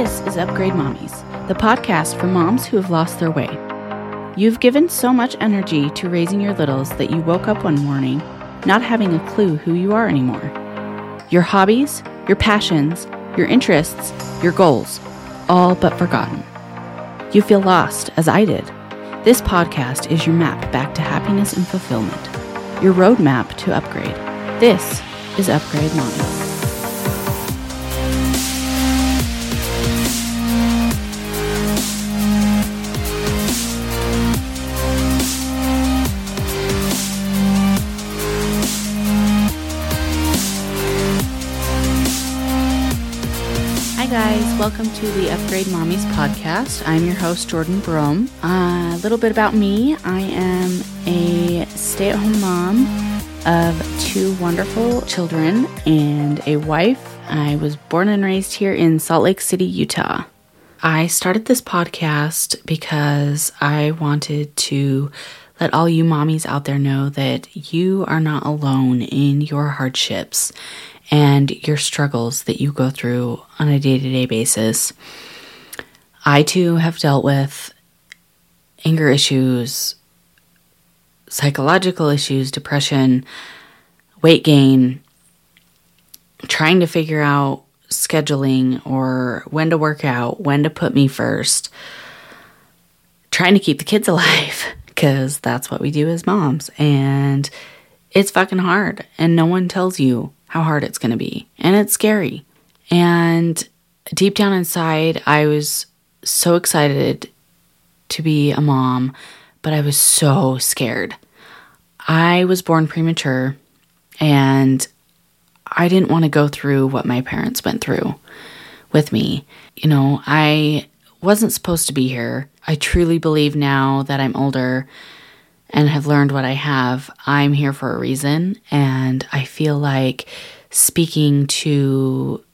This is Upgrade Mommies, the podcast for moms who have lost their way. You've given so much energy to raising your littles that you woke up one morning not having a clue who you are anymore. Your hobbies, your passions, your interests, your goals, all but forgotten. You feel lost, as I did. This podcast is your map back to happiness and fulfillment, your roadmap to upgrade. This is Upgrade Mommy. To the Upgrade Mommies podcast. I'm your host, Jordan Brome. Uh, a little bit about me I am a stay at home mom of two wonderful children and a wife. I was born and raised here in Salt Lake City, Utah. I started this podcast because I wanted to let all you mommies out there know that you are not alone in your hardships and your struggles that you go through on a day to day basis. I too have dealt with anger issues, psychological issues, depression, weight gain, trying to figure out scheduling or when to work out, when to put me first, trying to keep the kids alive because that's what we do as moms. And it's fucking hard, and no one tells you how hard it's going to be. And it's scary. And deep down inside, I was so excited to be a mom, but I was so scared. I was born premature and I didn't want to go through what my parents went through with me. You know, I wasn't supposed to be here. I truly believe now that I'm older and have learned what I have, I'm here for a reason. And I feel like speaking to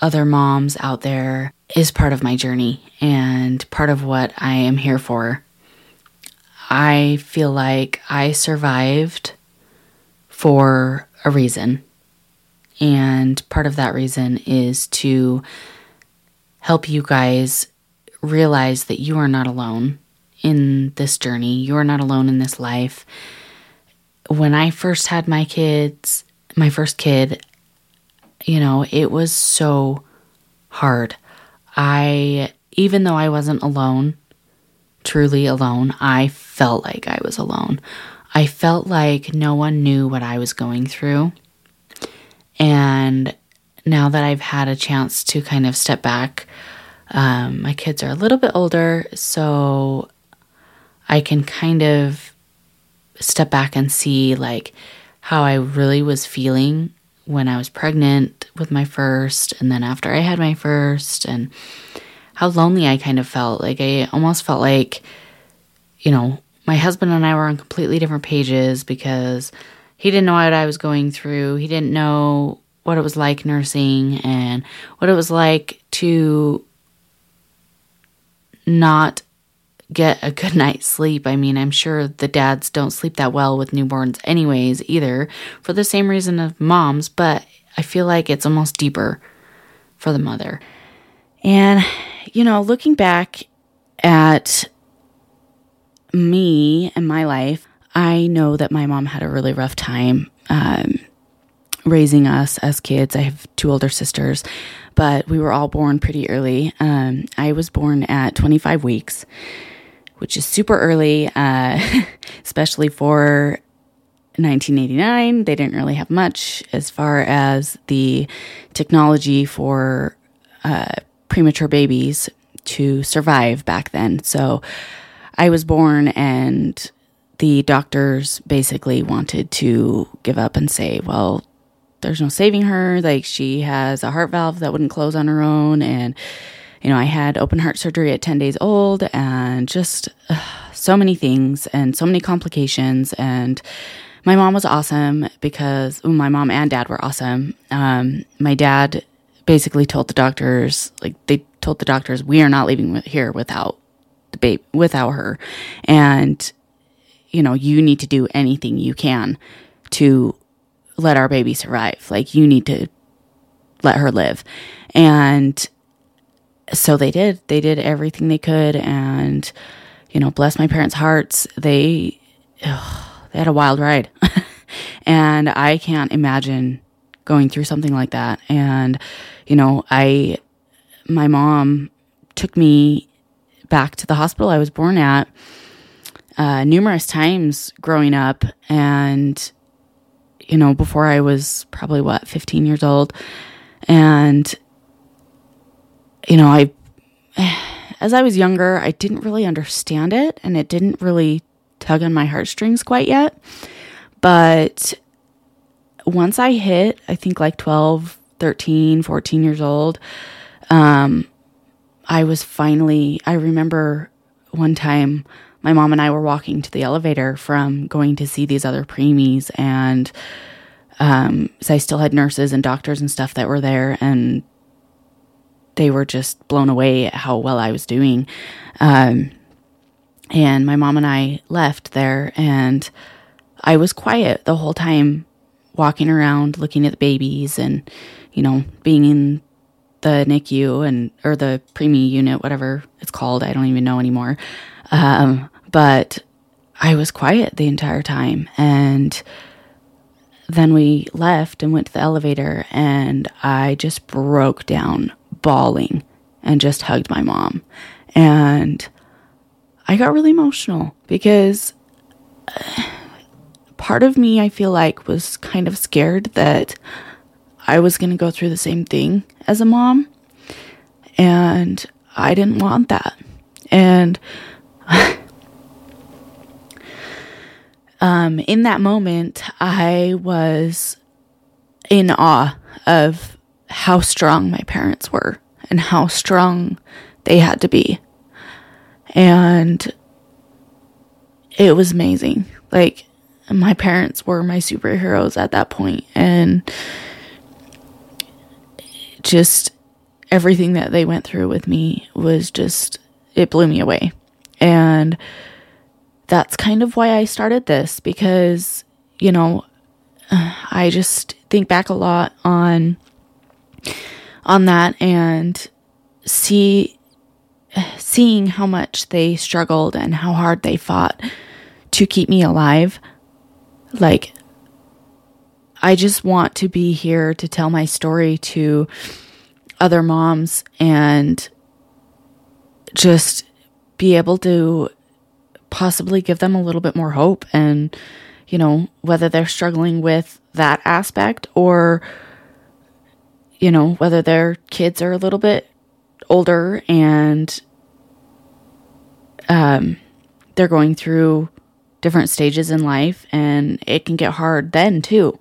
other moms out there is part of my journey and part of what I am here for. I feel like I survived for a reason. And part of that reason is to help you guys realize that you are not alone in this journey. You are not alone in this life. When I first had my kids, my first kid, you know, it was so hard. I, even though I wasn't alone, truly alone, I felt like I was alone. I felt like no one knew what I was going through. And now that I've had a chance to kind of step back, um, my kids are a little bit older, so I can kind of step back and see like how I really was feeling when I was pregnant with my first and then after I had my first and how lonely I kind of felt. Like I almost felt like you know, my husband and I were on completely different pages because he didn't know what I was going through. He didn't know what it was like nursing and what it was like to not get a good night's sleep. I mean, I'm sure the dads don't sleep that well with newborns, anyways, either, for the same reason of moms, but I feel like it's almost deeper for the mother. And, you know, looking back at me and my life, I know that my mom had a really rough time um, raising us as kids. I have two older sisters, but we were all born pretty early. Um, I was born at 25 weeks which is super early, uh, especially for 1989. They didn't really have much as far as the technology for uh, premature babies to survive back then. So I was born, and the doctors basically wanted to give up and say, well, there's no saving her. Like, she has a heart valve that wouldn't close on her own. And you know, I had open heart surgery at 10 days old and just uh, so many things and so many complications. And my mom was awesome because well, my mom and dad were awesome. Um, my dad basically told the doctors, like, they told the doctors, we are not leaving here without the baby, without her. And, you know, you need to do anything you can to let our baby survive. Like, you need to let her live. And so they did. They did everything they could. And, you know, bless my parents' hearts. They, ugh, they had a wild ride. and I can't imagine going through something like that. And, you know, I, my mom took me back to the hospital I was born at uh, numerous times growing up. And, you know, before I was probably what, 15 years old. And, you know, I, as I was younger, I didn't really understand it and it didn't really tug on my heartstrings quite yet. But once I hit, I think like 12, 13, 14 years old, um, I was finally, I remember one time my mom and I were walking to the elevator from going to see these other preemies and um, so I still had nurses and doctors and stuff that were there and they were just blown away at how well I was doing. Um, and my mom and I left there and I was quiet the whole time walking around looking at the babies and you know being in the NICU and or the preemie unit whatever it's called I don't even know anymore um, but I was quiet the entire time. And then we left and went to the elevator, and I just broke down bawling and just hugged my mom. And I got really emotional because part of me, I feel like, was kind of scared that I was going to go through the same thing as a mom. And I didn't want that. And um, in that moment, I was in awe of how strong my parents were and how strong they had to be. And it was amazing. Like, my parents were my superheroes at that point, and just everything that they went through with me was just, it blew me away. And that's kind of why I started this because, you know, I just think back a lot on on that and see seeing how much they struggled and how hard they fought to keep me alive. Like I just want to be here to tell my story to other moms and just be able to possibly give them a little bit more hope and you know whether they're struggling with that aspect or you know whether their kids are a little bit older and um they're going through different stages in life and it can get hard then too.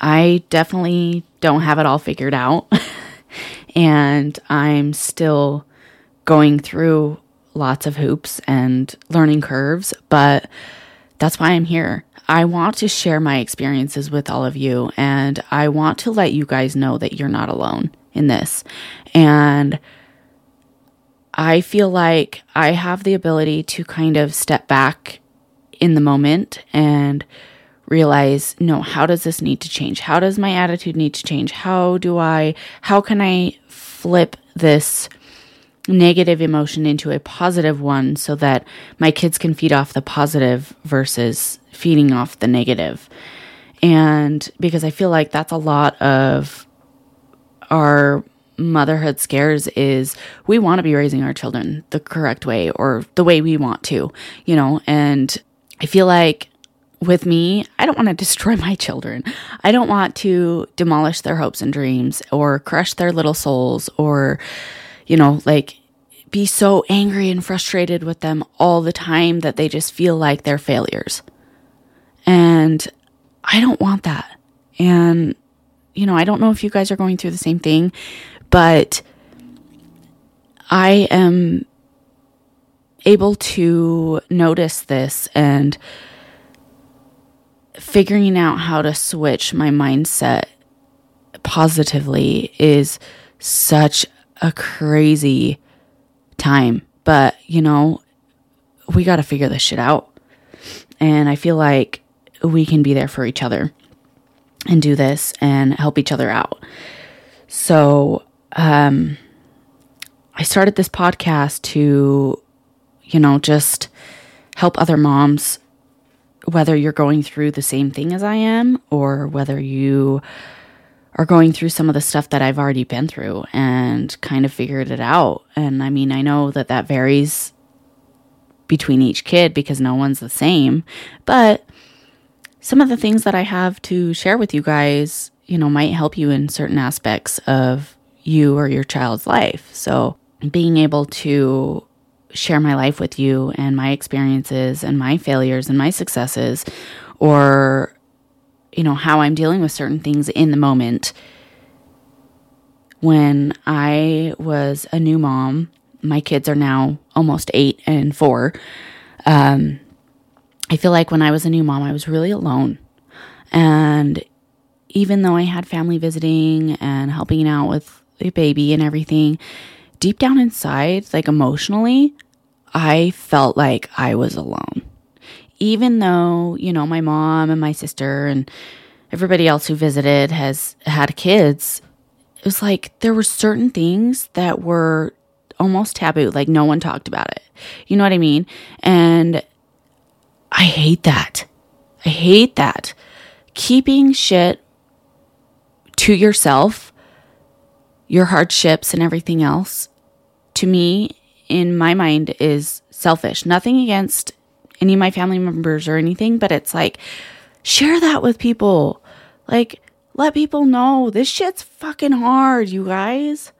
I definitely don't have it all figured out and I'm still going through lots of hoops and learning curves, but that's why I'm here. I want to share my experiences with all of you, and I want to let you guys know that you're not alone in this. And I feel like I have the ability to kind of step back in the moment and realize no how does this need to change how does my attitude need to change how do i how can i flip this negative emotion into a positive one so that my kids can feed off the positive versus feeding off the negative. And because I feel like that's a lot of our motherhood scares is we want to be raising our children the correct way or the way we want to, you know, and I feel like with me, I don't want to destroy my children. I don't want to demolish their hopes and dreams or crush their little souls or, you know, like be so angry and frustrated with them all the time that they just feel like they're failures. And I don't want that. And, you know, I don't know if you guys are going through the same thing, but I am able to notice this and figuring out how to switch my mindset positively is such a crazy time. But, you know, we got to figure this shit out. And I feel like we can be there for each other and do this and help each other out. So, um, I started this podcast to, you know, just help other moms, whether you're going through the same thing as I am or whether you are going through some of the stuff that I've already been through and kind of figured it out. And I mean, I know that that varies between each kid because no one's the same, but some of the things that I have to share with you guys, you know, might help you in certain aspects of you or your child's life. So, being able to share my life with you and my experiences and my failures and my successes or you know, how I'm dealing with certain things in the moment. When I was a new mom, my kids are now almost eight and four. Um, I feel like when I was a new mom, I was really alone. And even though I had family visiting and helping out with the baby and everything, deep down inside, like emotionally, I felt like I was alone even though, you know, my mom and my sister and everybody else who visited has had kids, it was like there were certain things that were almost taboo. Like no one talked about it. You know what I mean? And I hate that. I hate that. Keeping shit to yourself, your hardships and everything else, to me, in my mind, is selfish. Nothing against any of my family members or anything, but it's like, share that with people. Like, let people know this shit's fucking hard, you guys.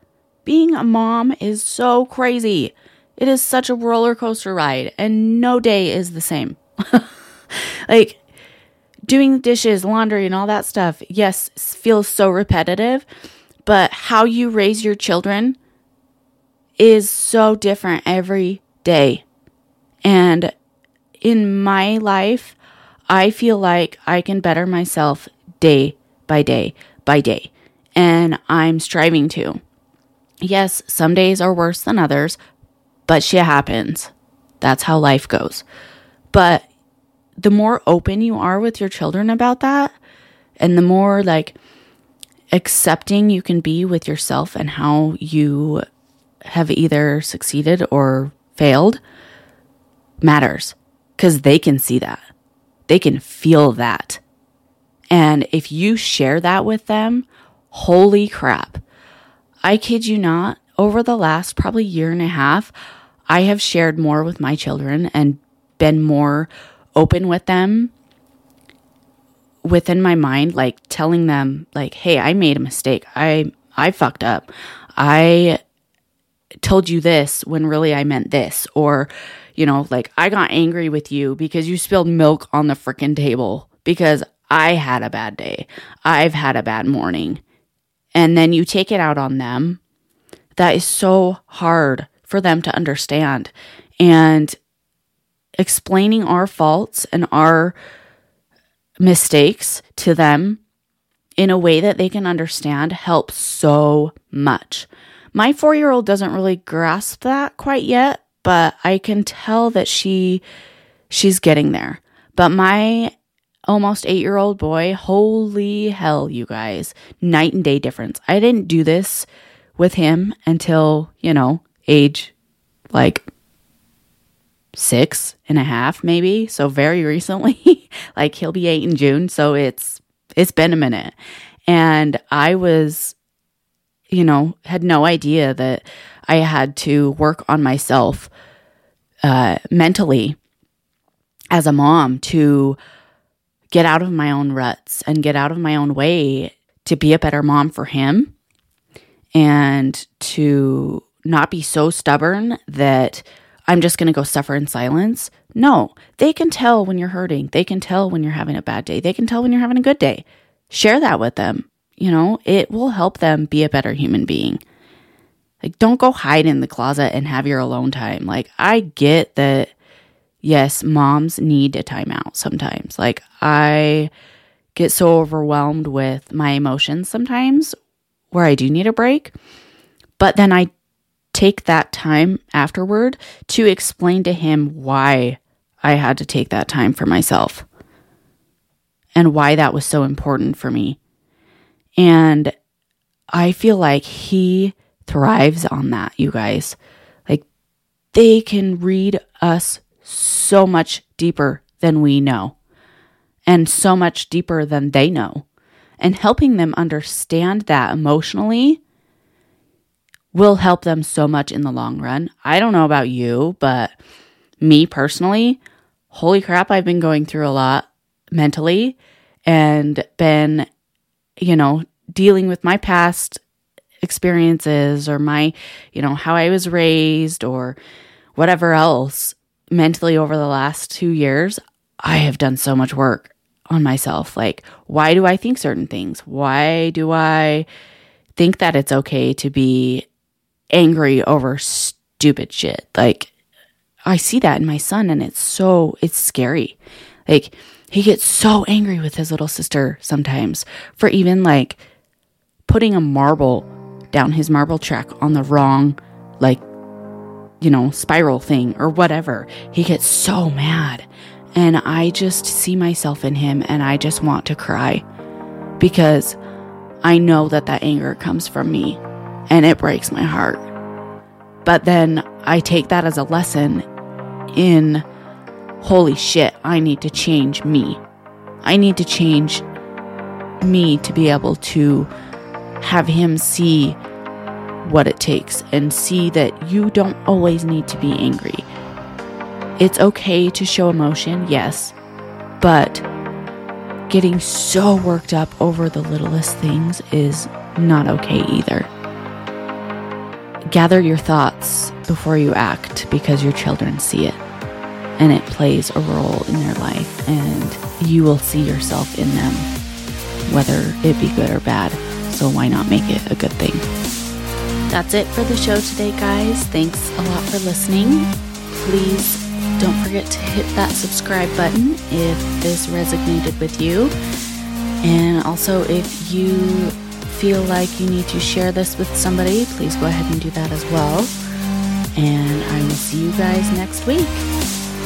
Being a mom is so crazy. It is such a roller coaster ride, and no day is the same. like, doing the dishes, laundry, and all that stuff, yes, feels so repetitive, but how you raise your children is so different every day. And in my life, I feel like I can better myself day by day by day. And I'm striving to. Yes, some days are worse than others, but shit happens. That's how life goes. But the more open you are with your children about that, and the more like accepting you can be with yourself and how you have either succeeded or failed matters because they can see that. They can feel that. And if you share that with them, holy crap. I kid you not, over the last probably year and a half, I have shared more with my children and been more open with them within my mind like telling them like hey i made a mistake i i fucked up i told you this when really i meant this or you know, like I got angry with you because you spilled milk on the freaking table because I had a bad day. I've had a bad morning. And then you take it out on them. That is so hard for them to understand. And explaining our faults and our mistakes to them in a way that they can understand helps so much. My four year old doesn't really grasp that quite yet, but I can tell that she she's getting there. But my almost 8-year-old boy, holy hell, you guys, night and day difference. I didn't do this with him until, you know, age like six and a half, maybe. So very recently. like he'll be eight in June. So it's it's been a minute. And I was, you know, had no idea that I had to work on myself uh, mentally as a mom to get out of my own ruts and get out of my own way to be a better mom for him and to not be so stubborn that I'm just going to go suffer in silence. No, they can tell when you're hurting. They can tell when you're having a bad day. They can tell when you're having a good day. Share that with them. You know, it will help them be a better human being. Like, don't go hide in the closet and have your alone time. Like, I get that, yes, moms need a timeout sometimes. Like, I get so overwhelmed with my emotions sometimes where I do need a break. But then I take that time afterward to explain to him why I had to take that time for myself and why that was so important for me. And I feel like he thrives on that, you guys. Like they can read us so much deeper than we know and so much deeper than they know. And helping them understand that emotionally will help them so much in the long run. I don't know about you, but me personally, holy crap, I've been going through a lot mentally and been, you know, dealing with my past experiences or my, you know, how I was raised or whatever else mentally over the last two years. I have done so much work on myself. Like, why do I think certain things? Why do I think that it's okay to be angry over stupid shit? Like, I see that in my son and it's so, it's scary. Like, he gets so angry with his little sister sometimes for even like putting a marble down his marble track on the wrong, like, you know, spiral thing or whatever. He gets so mad. And I just see myself in him and I just want to cry because I know that that anger comes from me and it breaks my heart. But then I take that as a lesson in holy shit, I need to change me. I need to change me to be able to have him see what it takes and see that you don't always need to be angry. It's okay to show emotion, yes, but getting so worked up over the littlest things is not okay either. Gather your thoughts before you act because your children see it and it plays a role in their life, and you will see yourself in them, whether it be good or bad. So, why not make it a good thing? That's it for the show today, guys. Thanks a lot for listening. Please don't forget to hit that subscribe button if this resonated with you. And also, if you feel like you need to share this with somebody, please go ahead and do that as well. And I will see you guys next week.